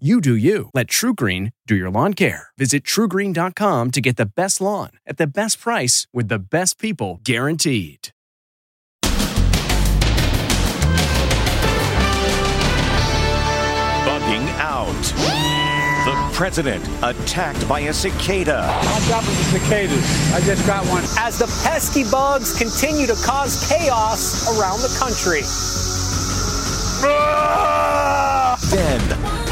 You do you. Let TruGreen do your lawn care. Visit trugreen.com to get the best lawn at the best price with the best people guaranteed. Bugging out. The president attacked by a cicada. On top of the cicadas. I just got one. As the pesky bugs continue to cause chaos around the country. Ah! Then,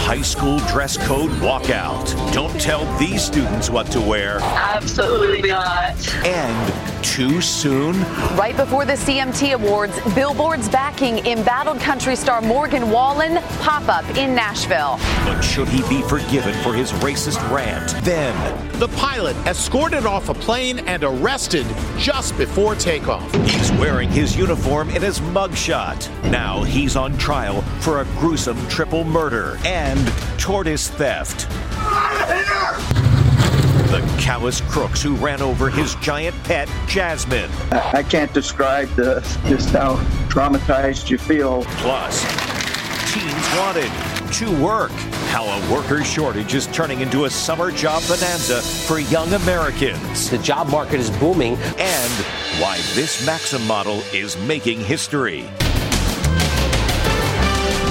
high school dress code walkout. Don't tell these students what to wear. Absolutely not. And too soon? Right before the CMT Awards, Billboard's backing embattled country star Morgan Wallen pop up in Nashville. But should he be forgiven for his racist rant? Then, The pilot escorted off a plane and arrested just before takeoff. he's wearing his uniform in his mugshot. Now he's on trial for a gruesome triple murder and tortoise theft. The callous crooks who ran over his giant pet, Jasmine. I can't describe the, just how traumatized you feel. Plus, teens wanted to work. How a worker shortage is turning into a summer job bonanza for young Americans. The job market is booming. And why this Maxim model is making history.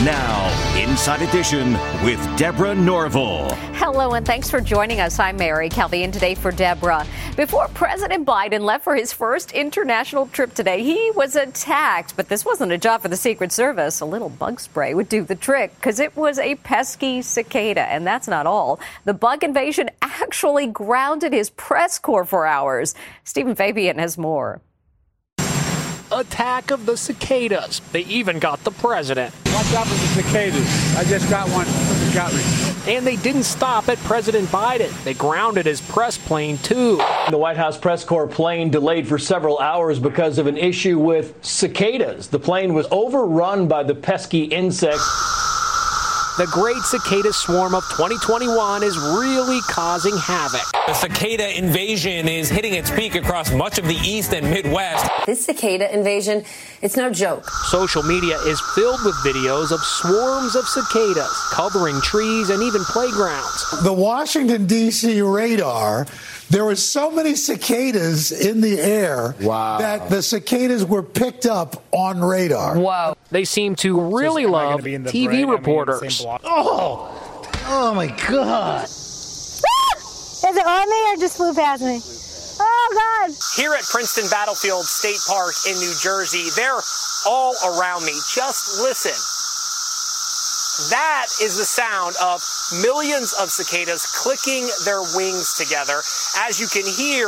Now, Inside Edition with Deborah Norville. Hello, and thanks for joining us. I'm Mary Calvian today for Deborah. Before President Biden left for his first international trip today, he was attacked. But this wasn't a job for the Secret Service. A little bug spray would do the trick because it was a pesky cicada. And that's not all. The bug invasion actually grounded his press corps for hours. Stephen Fabian has more. Attack of the cicadas. They even got the president. On top of the cicadas. I just got one. It got me. And they didn't stop at President Biden. They grounded his press plane, too. The White House press corps plane delayed for several hours because of an issue with cicadas. The plane was overrun by the pesky insects. The great cicada swarm of 2021 is really causing havoc. The cicada invasion is hitting its peak across much of the East and Midwest. This cicada invasion, it's no joke. Social media is filled with videos of swarms of cicadas covering trees and even playgrounds. The Washington, D.C. radar, there were so many cicadas in the air Wow. that the cicadas were picked up on radar. Wow. They seem to really am I gonna love be the TV brain? I mean, reporters. Oh, oh my God. Is it on me or just flew past me? Oh God! Here at Princeton Battlefield State Park in New Jersey, they're all around me. Just listen. That is the sound of millions of cicadas clicking their wings together. As you can hear,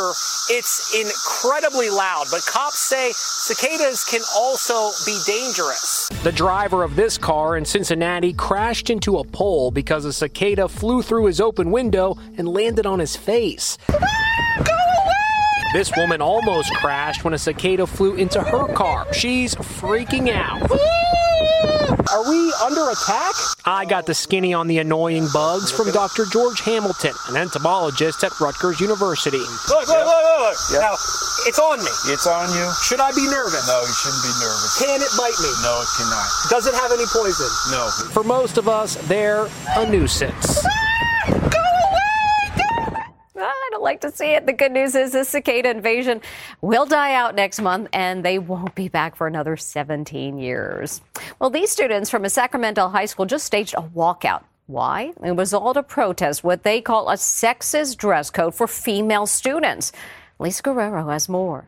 it's incredibly loud, but cops say cicadas can also be dangerous. The driver of this car in Cincinnati crashed into a pole because a cicada flew through his open window and landed on his face. This woman almost crashed when a cicada flew into her car. She's freaking out. Are we under attack? I got the skinny on the annoying bugs from Dr. George Hamilton, an entomologist at Rutgers University. Look, look, look, look. Now, it's on me. It's on you? Should I be nervous? No, you shouldn't be nervous. Can it bite me? No, it cannot. Does it have any poison? No. For most of us, they're a nuisance. I don't like to see it. The good news is the cicada invasion will die out next month and they won't be back for another 17 years. Well, these students from a Sacramento high school just staged a walkout. Why? It was all to protest what they call a sexist dress code for female students. Lisa Guerrero has more.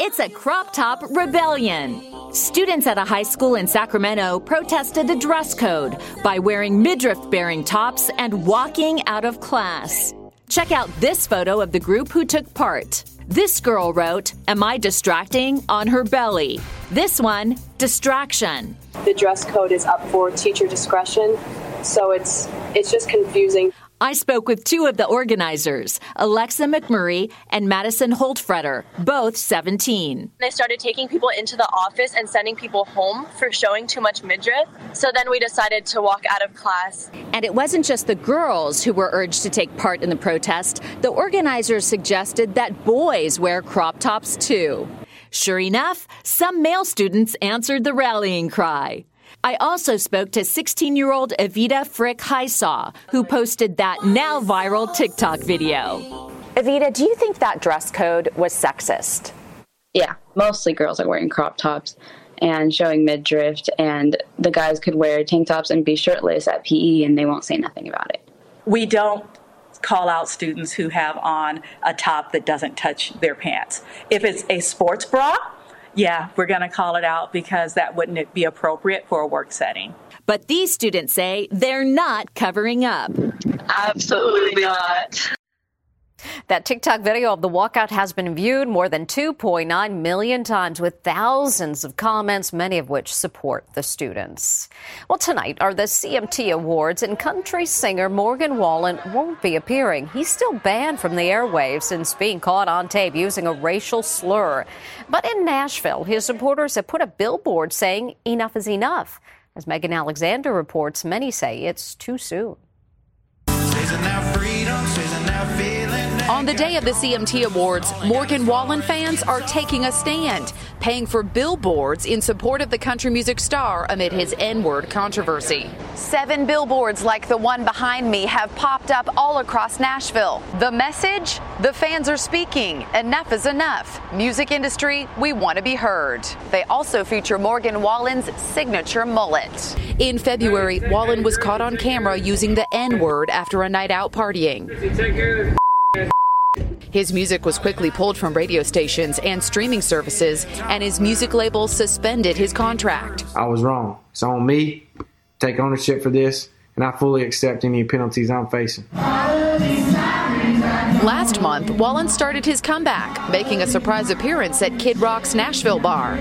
It's a crop top rebellion. Students at a high school in Sacramento protested the dress code by wearing midriff bearing tops and walking out of class. Check out this photo of the group who took part. This girl wrote, Am I distracting? on her belly. This one, distraction. The dress code is up for teacher discretion, so it's it's just confusing. I spoke with two of the organizers, Alexa McMurray and Madison Holtfretter, both 17. They started taking people into the office and sending people home for showing too much midriff. So then we decided to walk out of class. And it wasn't just the girls who were urged to take part in the protest. The organizers suggested that boys wear crop tops too. Sure enough, some male students answered the rallying cry. I also spoke to 16 year old Evita Frick Heisaw, who posted that now viral TikTok video. Evita, do you think that dress code was sexist? Yeah, mostly girls are wearing crop tops and showing midriff, and the guys could wear tank tops and be shirtless at PE, and they won't say nothing about it. We don't call out students who have on a top that doesn't touch their pants. If it's a sports bra, yeah, we're going to call it out because that wouldn't be appropriate for a work setting. But these students say they're not covering up. Absolutely not. That TikTok video of the walkout has been viewed more than 2.9 million times with thousands of comments, many of which support the students. Well, tonight are the CMT Awards, and country singer Morgan Wallen won't be appearing. He's still banned from the airwaves since being caught on tape using a racial slur. But in Nashville, his supporters have put a billboard saying enough is enough. As Megan Alexander reports, many say it's too soon. On the day of the CMT Awards, Morgan Wallen fans are taking a stand, paying for billboards in support of the country music star amid his N word controversy. Seven billboards like the one behind me have popped up all across Nashville. The message? The fans are speaking. Enough is enough. Music industry, we want to be heard. They also feature Morgan Wallen's signature mullet. In February, Wallen was caught on camera using the N word after a night out partying. His music was quickly pulled from radio stations and streaming services, and his music label suspended his contract. I was wrong. It's on me. Take ownership for this, and I fully accept any penalties I'm facing. Last month, Wallen started his comeback, making a surprise appearance at Kid Rock's Nashville bar.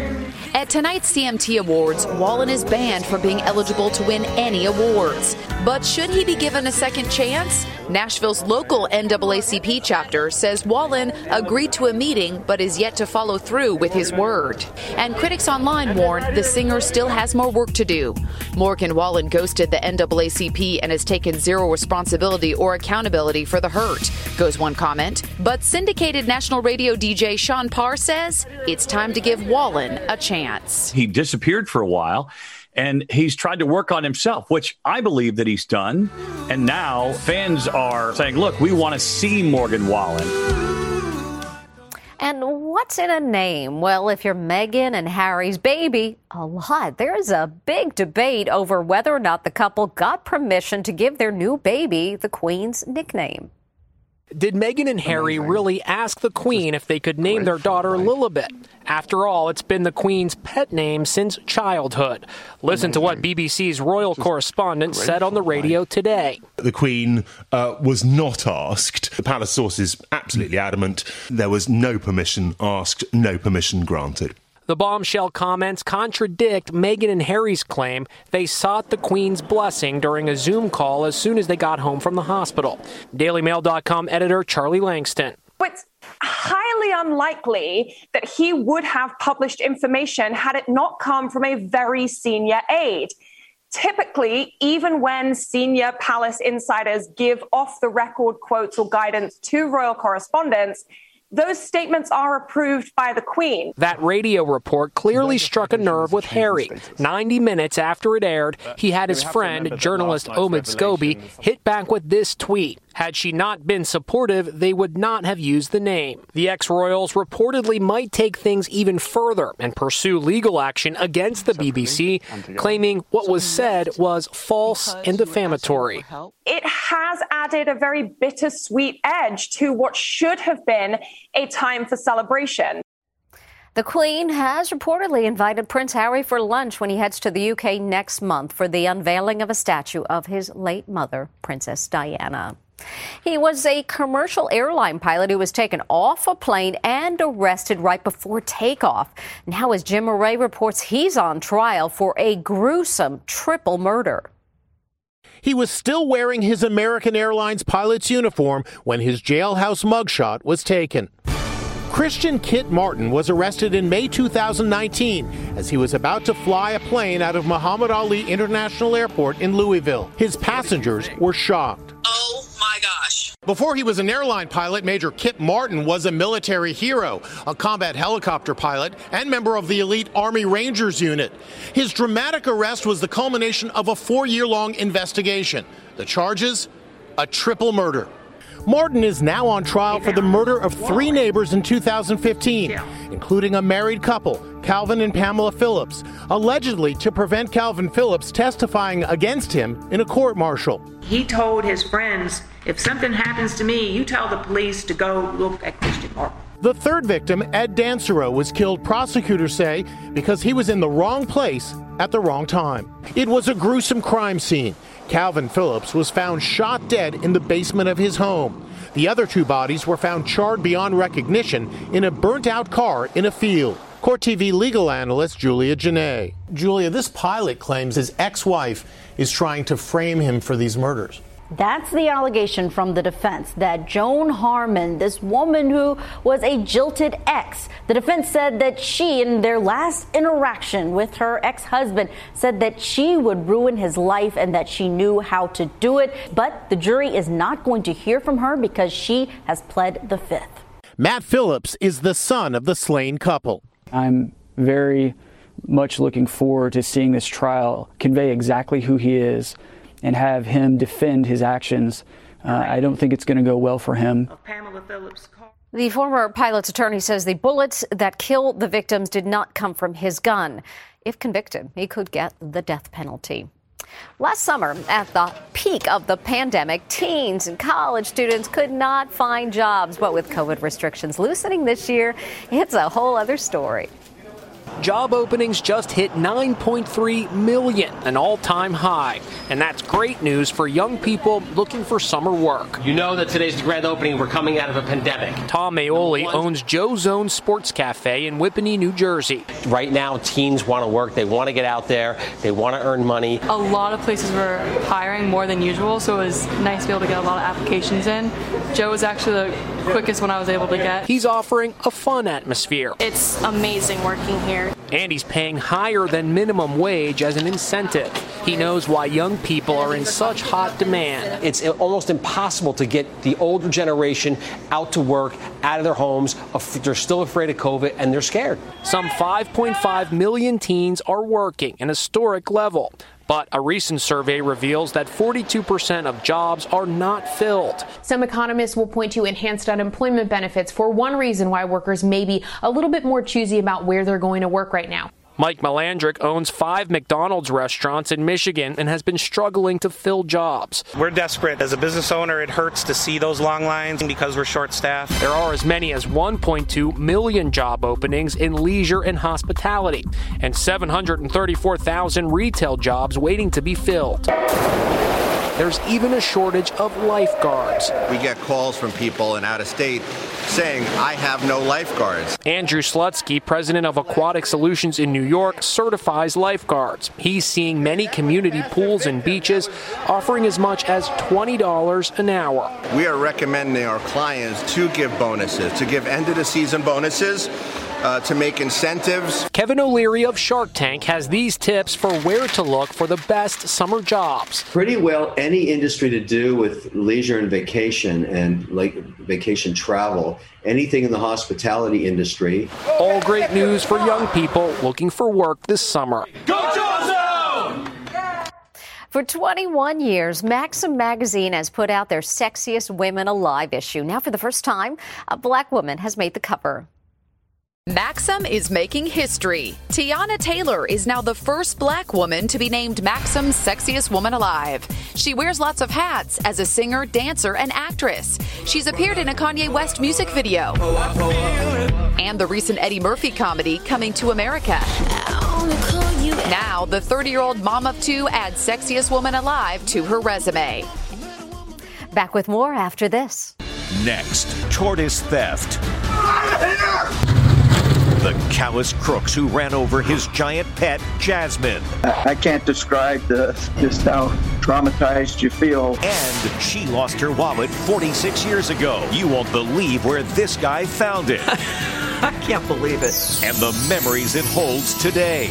At tonight's CMT Awards, Wallen is banned from being eligible to win any awards. But should he be given a second chance? Nashville's local NAACP chapter says Wallen agreed to a meeting but is yet to follow through with his word. And critics online warn the singer still has more work to do. Morgan Wallen ghosted the NAACP and has taken zero responsibility or accountability for the hurt, goes one comment. But syndicated national radio DJ Sean Parr says it's time to give Wallen a chance. He disappeared for a while and he's tried to work on himself, which I believe that he's done. And now fans are saying, look, we want to see Morgan Wallen. And what's in a name? Well, if you're Meghan and Harry's baby, a lot. There is a big debate over whether or not the couple got permission to give their new baby the Queen's nickname. Did Meghan and Harry really ask the Queen if they could name their daughter Lilibet? After all, it's been the Queen's pet name since childhood. Listen to what BBC's royal correspondent said on the radio today. The Queen uh, was not asked. The palace source is absolutely adamant. There was no permission asked, no permission granted. The bombshell comments contradict Meghan and Harry's claim they sought the Queen's blessing during a Zoom call as soon as they got home from the hospital. DailyMail.com editor Charlie Lankston. It's highly unlikely that he would have published information had it not come from a very senior aide. Typically, even when senior palace insiders give off the record quotes or guidance to royal correspondents, those statements are approved by the Queen. That radio report clearly struck a nerve with Harry. 90 minutes after it aired, he had his friend, journalist Omid Scobie, hit back with this tweet. Had she not been supportive, they would not have used the name. The ex royals reportedly might take things even further and pursue legal action against the BBC, claiming what was said was false and defamatory. It has added a very bittersweet edge to what should have been a time for celebration. The Queen has reportedly invited Prince Harry for lunch when he heads to the UK next month for the unveiling of a statue of his late mother, Princess Diana. He was a commercial airline pilot who was taken off a plane and arrested right before takeoff. Now, as Jim Moret reports, he's on trial for a gruesome triple murder. He was still wearing his American Airlines pilot's uniform when his jailhouse mugshot was taken. Christian Kip Martin was arrested in May 2019 as he was about to fly a plane out of Muhammad Ali International Airport in Louisville. His passengers were shocked. My gosh. Before he was an airline pilot, Major Kip Martin was a military hero, a combat helicopter pilot, and member of the elite Army Rangers unit. His dramatic arrest was the culmination of a four year long investigation. The charges? A triple murder. Martin is now on trial for the murder of three neighbors in 2015, including a married couple, Calvin and Pamela Phillips, allegedly to prevent Calvin Phillips testifying against him in a court martial. He told his friends, if something happens to me, you tell the police to go look at Christian Martin. The third victim, Ed Dansereau, was killed, prosecutors say, because he was in the wrong place at the wrong time. It was a gruesome crime scene. Calvin Phillips was found shot dead in the basement of his home. The other two bodies were found charred beyond recognition in a burnt out car in a field. Court TV legal analyst Julia Jenaé. Julia, this pilot claims his ex wife is trying to frame him for these murders. That's the allegation from the defense that Joan Harmon, this woman who was a jilted ex, the defense said that she, in their last interaction with her ex husband, said that she would ruin his life and that she knew how to do it. But the jury is not going to hear from her because she has pled the fifth. Matt Phillips is the son of the slain couple. I'm very much looking forward to seeing this trial convey exactly who he is and have him defend his actions. Uh, I don't think it's going to go well for him. The former pilot's attorney says the bullets that killed the victims did not come from his gun. If convicted, he could get the death penalty. Last summer, at the peak of the pandemic, teens and college students could not find jobs. But with COVID restrictions loosening this year, it's a whole other story. Job openings just hit 9.3 million, an all time high. And that's great news for young people looking for summer work. You know that today's the grand opening. We're coming out of a pandemic. Tom Aioli owns Joe's Own Sports Cafe in Whippany, New Jersey. Right now, teens want to work. They want to get out there. They want to earn money. A lot of places were hiring more than usual, so it was nice to be able to get a lot of applications in. Joe was actually the quickest one I was able to get. He's offering a fun atmosphere. It's amazing working here. And he's paying higher than minimum wage as an incentive. He knows why young people are in such hot demand. It's almost impossible to get the older generation out to work, out of their homes. They're still afraid of COVID and they're scared. Some 5.5 million teens are working, an historic level. But a recent survey reveals that 42% of jobs are not filled. Some economists will point to enhanced unemployment benefits for one reason why workers may be a little bit more choosy about where they're going to work right now. Mike Melandrick owns five McDonald's restaurants in Michigan and has been struggling to fill jobs. We're desperate. As a business owner, it hurts to see those long lines because we're short staffed. There are as many as 1.2 million job openings in leisure and hospitality, and 734,000 retail jobs waiting to be filled. There's even a shortage of lifeguards. We get calls from people in out of state saying, I have no lifeguards. Andrew Slutsky, president of Aquatic Solutions in New York, certifies lifeguards. He's seeing many community pools and beaches offering as much as $20 an hour. We are recommending our clients to give bonuses, to give end of the season bonuses uh, to make incentives. Kevin O'Leary of Shark Tank has these tips for where to look for the best summer jobs. Pretty well any industry to do with leisure and vacation and like vacation travel, anything in the hospitality industry. All great news for young people looking for work this summer. Go Zone! For 21 years, Maxim magazine has put out their sexiest women alive issue. Now, for the first time, a black woman has made the cover. Maxim is making history. Teyana Taylor is now the first black woman to be named Maxim's Sexiest Woman Alive. She wears lots of hats as a singer, dancer, and actress. She's appeared in a Kanye West music video and the recent Eddie Murphy comedy, Coming to America. Now, the 30 year old mom of two adds Sexiest Woman Alive to her resume. Back with more after this. Next, tortoise theft. The callous crooks who ran over his giant pet, Jasmine. I can't describe the, just how traumatized you feel. And she lost her wallet 46 years ago. You won't believe where this guy found it. I can't believe it. And the memories it holds today.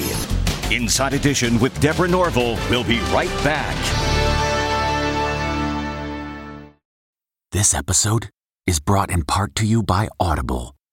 Inside Edition with Deborah Norville. We'll be right back. This episode is brought in part to you by Audible,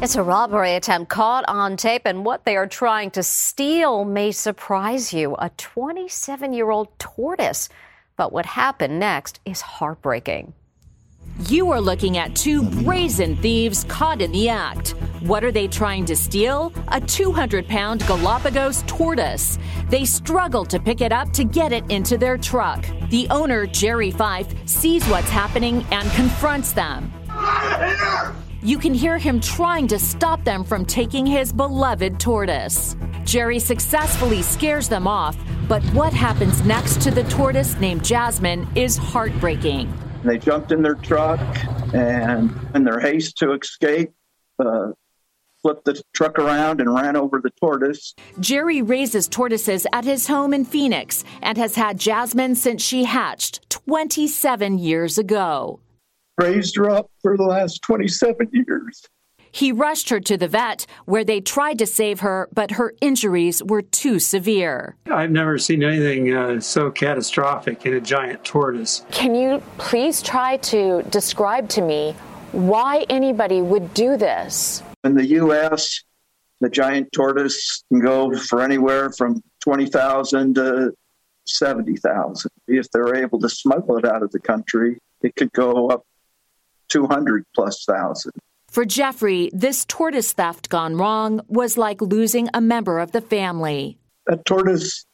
It's a robbery attempt caught on tape, and what they are trying to steal may surprise you. A 27 year old tortoise. But what happened next is heartbreaking. You are looking at two brazen thieves caught in the act. What are they trying to steal? A 200 pound Galapagos tortoise. They struggle to pick it up to get it into their truck. The owner, Jerry Fife, sees what's happening and confronts them. You can hear him trying to stop them from taking his beloved tortoise. Jerry successfully scares them off, but what happens next to the tortoise named Jasmine is heartbreaking. They jumped in their truck and, in their haste to escape, uh, flipped the truck around and ran over the tortoise. Jerry raises tortoises at his home in Phoenix and has had Jasmine since she hatched 27 years ago raised her up for the last 27 years. He rushed her to the vet where they tried to save her, but her injuries were too severe. I've never seen anything uh, so catastrophic in a giant tortoise. Can you please try to describe to me why anybody would do this? In the U.S., the giant tortoise can go for anywhere from 20,000 to 70,000. If they're able to smuggle it out of the country, it could go up 200 plus thousand. For Jeffrey, this tortoise theft gone wrong was like losing a member of the family. That tortoise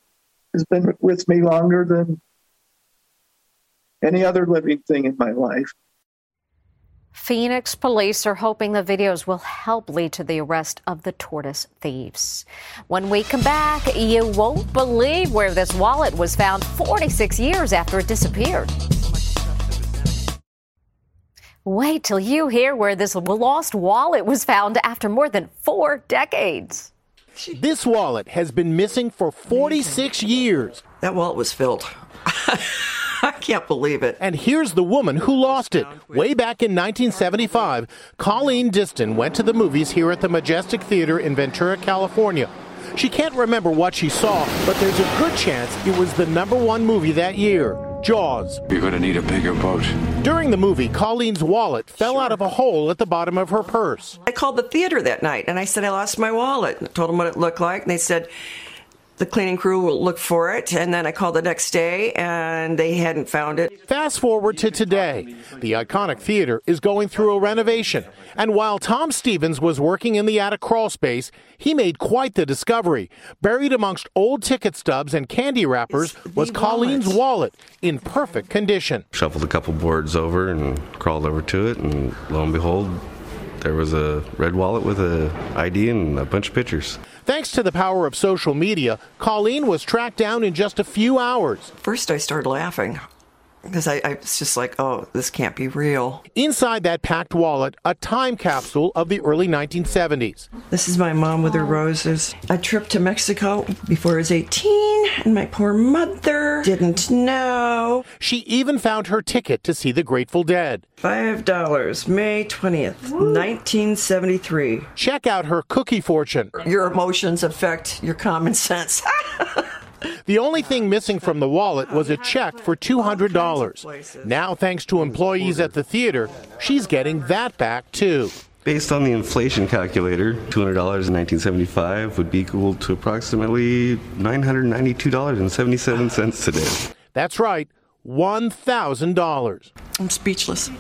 has been with me longer than any other living thing in my life. Phoenix police are hoping the videos will help lead to the arrest of the tortoise thieves. When we come back, you won't believe where this wallet was found 46 years after it disappeared. Wait till you hear where this lost wallet was found after more than four decades. This wallet has been missing for 46 years. That wallet was filled. I can't believe it. And here's the woman who lost it. Way back in 1975, Colleen Diston went to the movies here at the Majestic Theater in Ventura, California. She can't remember what she saw, but there's a good chance it was the number one movie that year. Jaws. You're going to need a bigger boat. During the movie, Colleen's wallet fell sure. out of a hole at the bottom of her purse. I called the theater that night and I said I lost my wallet. I told them what it looked like, and they said the cleaning crew will look for it. And then I called the next day and they hadn't found it. Fast forward to today. The iconic theater is going through a renovation. And while Tom Stevens was working in the attic crawl space, he made quite the discovery. Buried amongst old ticket stubs and candy wrappers was Colleen's wallet in perfect condition. Shuffled a couple boards over and crawled over to it, and lo and behold, there was a red wallet with a ID and a bunch of pictures. Thanks to the power of social media, Colleen was tracked down in just a few hours. First, I started laughing because I, I, was just like, oh, this can't be real. Inside that packed wallet, a time capsule of the early 1970s. This is my mom with her roses. A trip to Mexico before I was 18, and my poor mother. Didn't know. She even found her ticket to see the Grateful Dead. $5, May 20th, 1973. Check out her cookie fortune. Your emotions affect your common sense. The only thing missing from the wallet was a check for $200. Now, thanks to employees at the theater, she's getting that back too. Based on the inflation calculator, $200 in 1975 would be equal to approximately $992.77 today. That's right, $1,000. I'm speechless.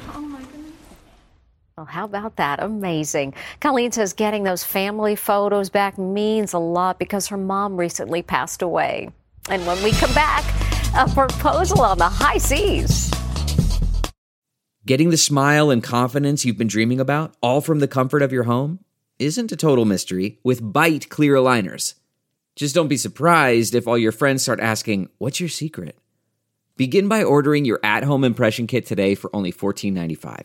Well, how about that? Amazing. Colleen says getting those family photos back means a lot because her mom recently passed away. And when we come back, a proposal on the high seas. Getting the smile and confidence you've been dreaming about, all from the comfort of your home, isn't a total mystery with Byte clear aligners. Just don't be surprised if all your friends start asking, What's your secret? Begin by ordering your at home impression kit today for only $14.95.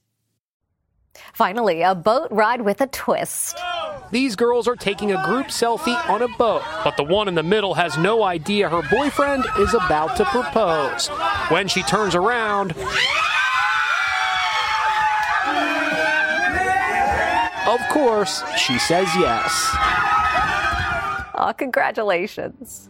Finally, a boat ride with a twist. These girls are taking a group selfie on a boat, but the one in the middle has no idea her boyfriend is about to propose. When she turns around, of course, she says yes. Oh, congratulations.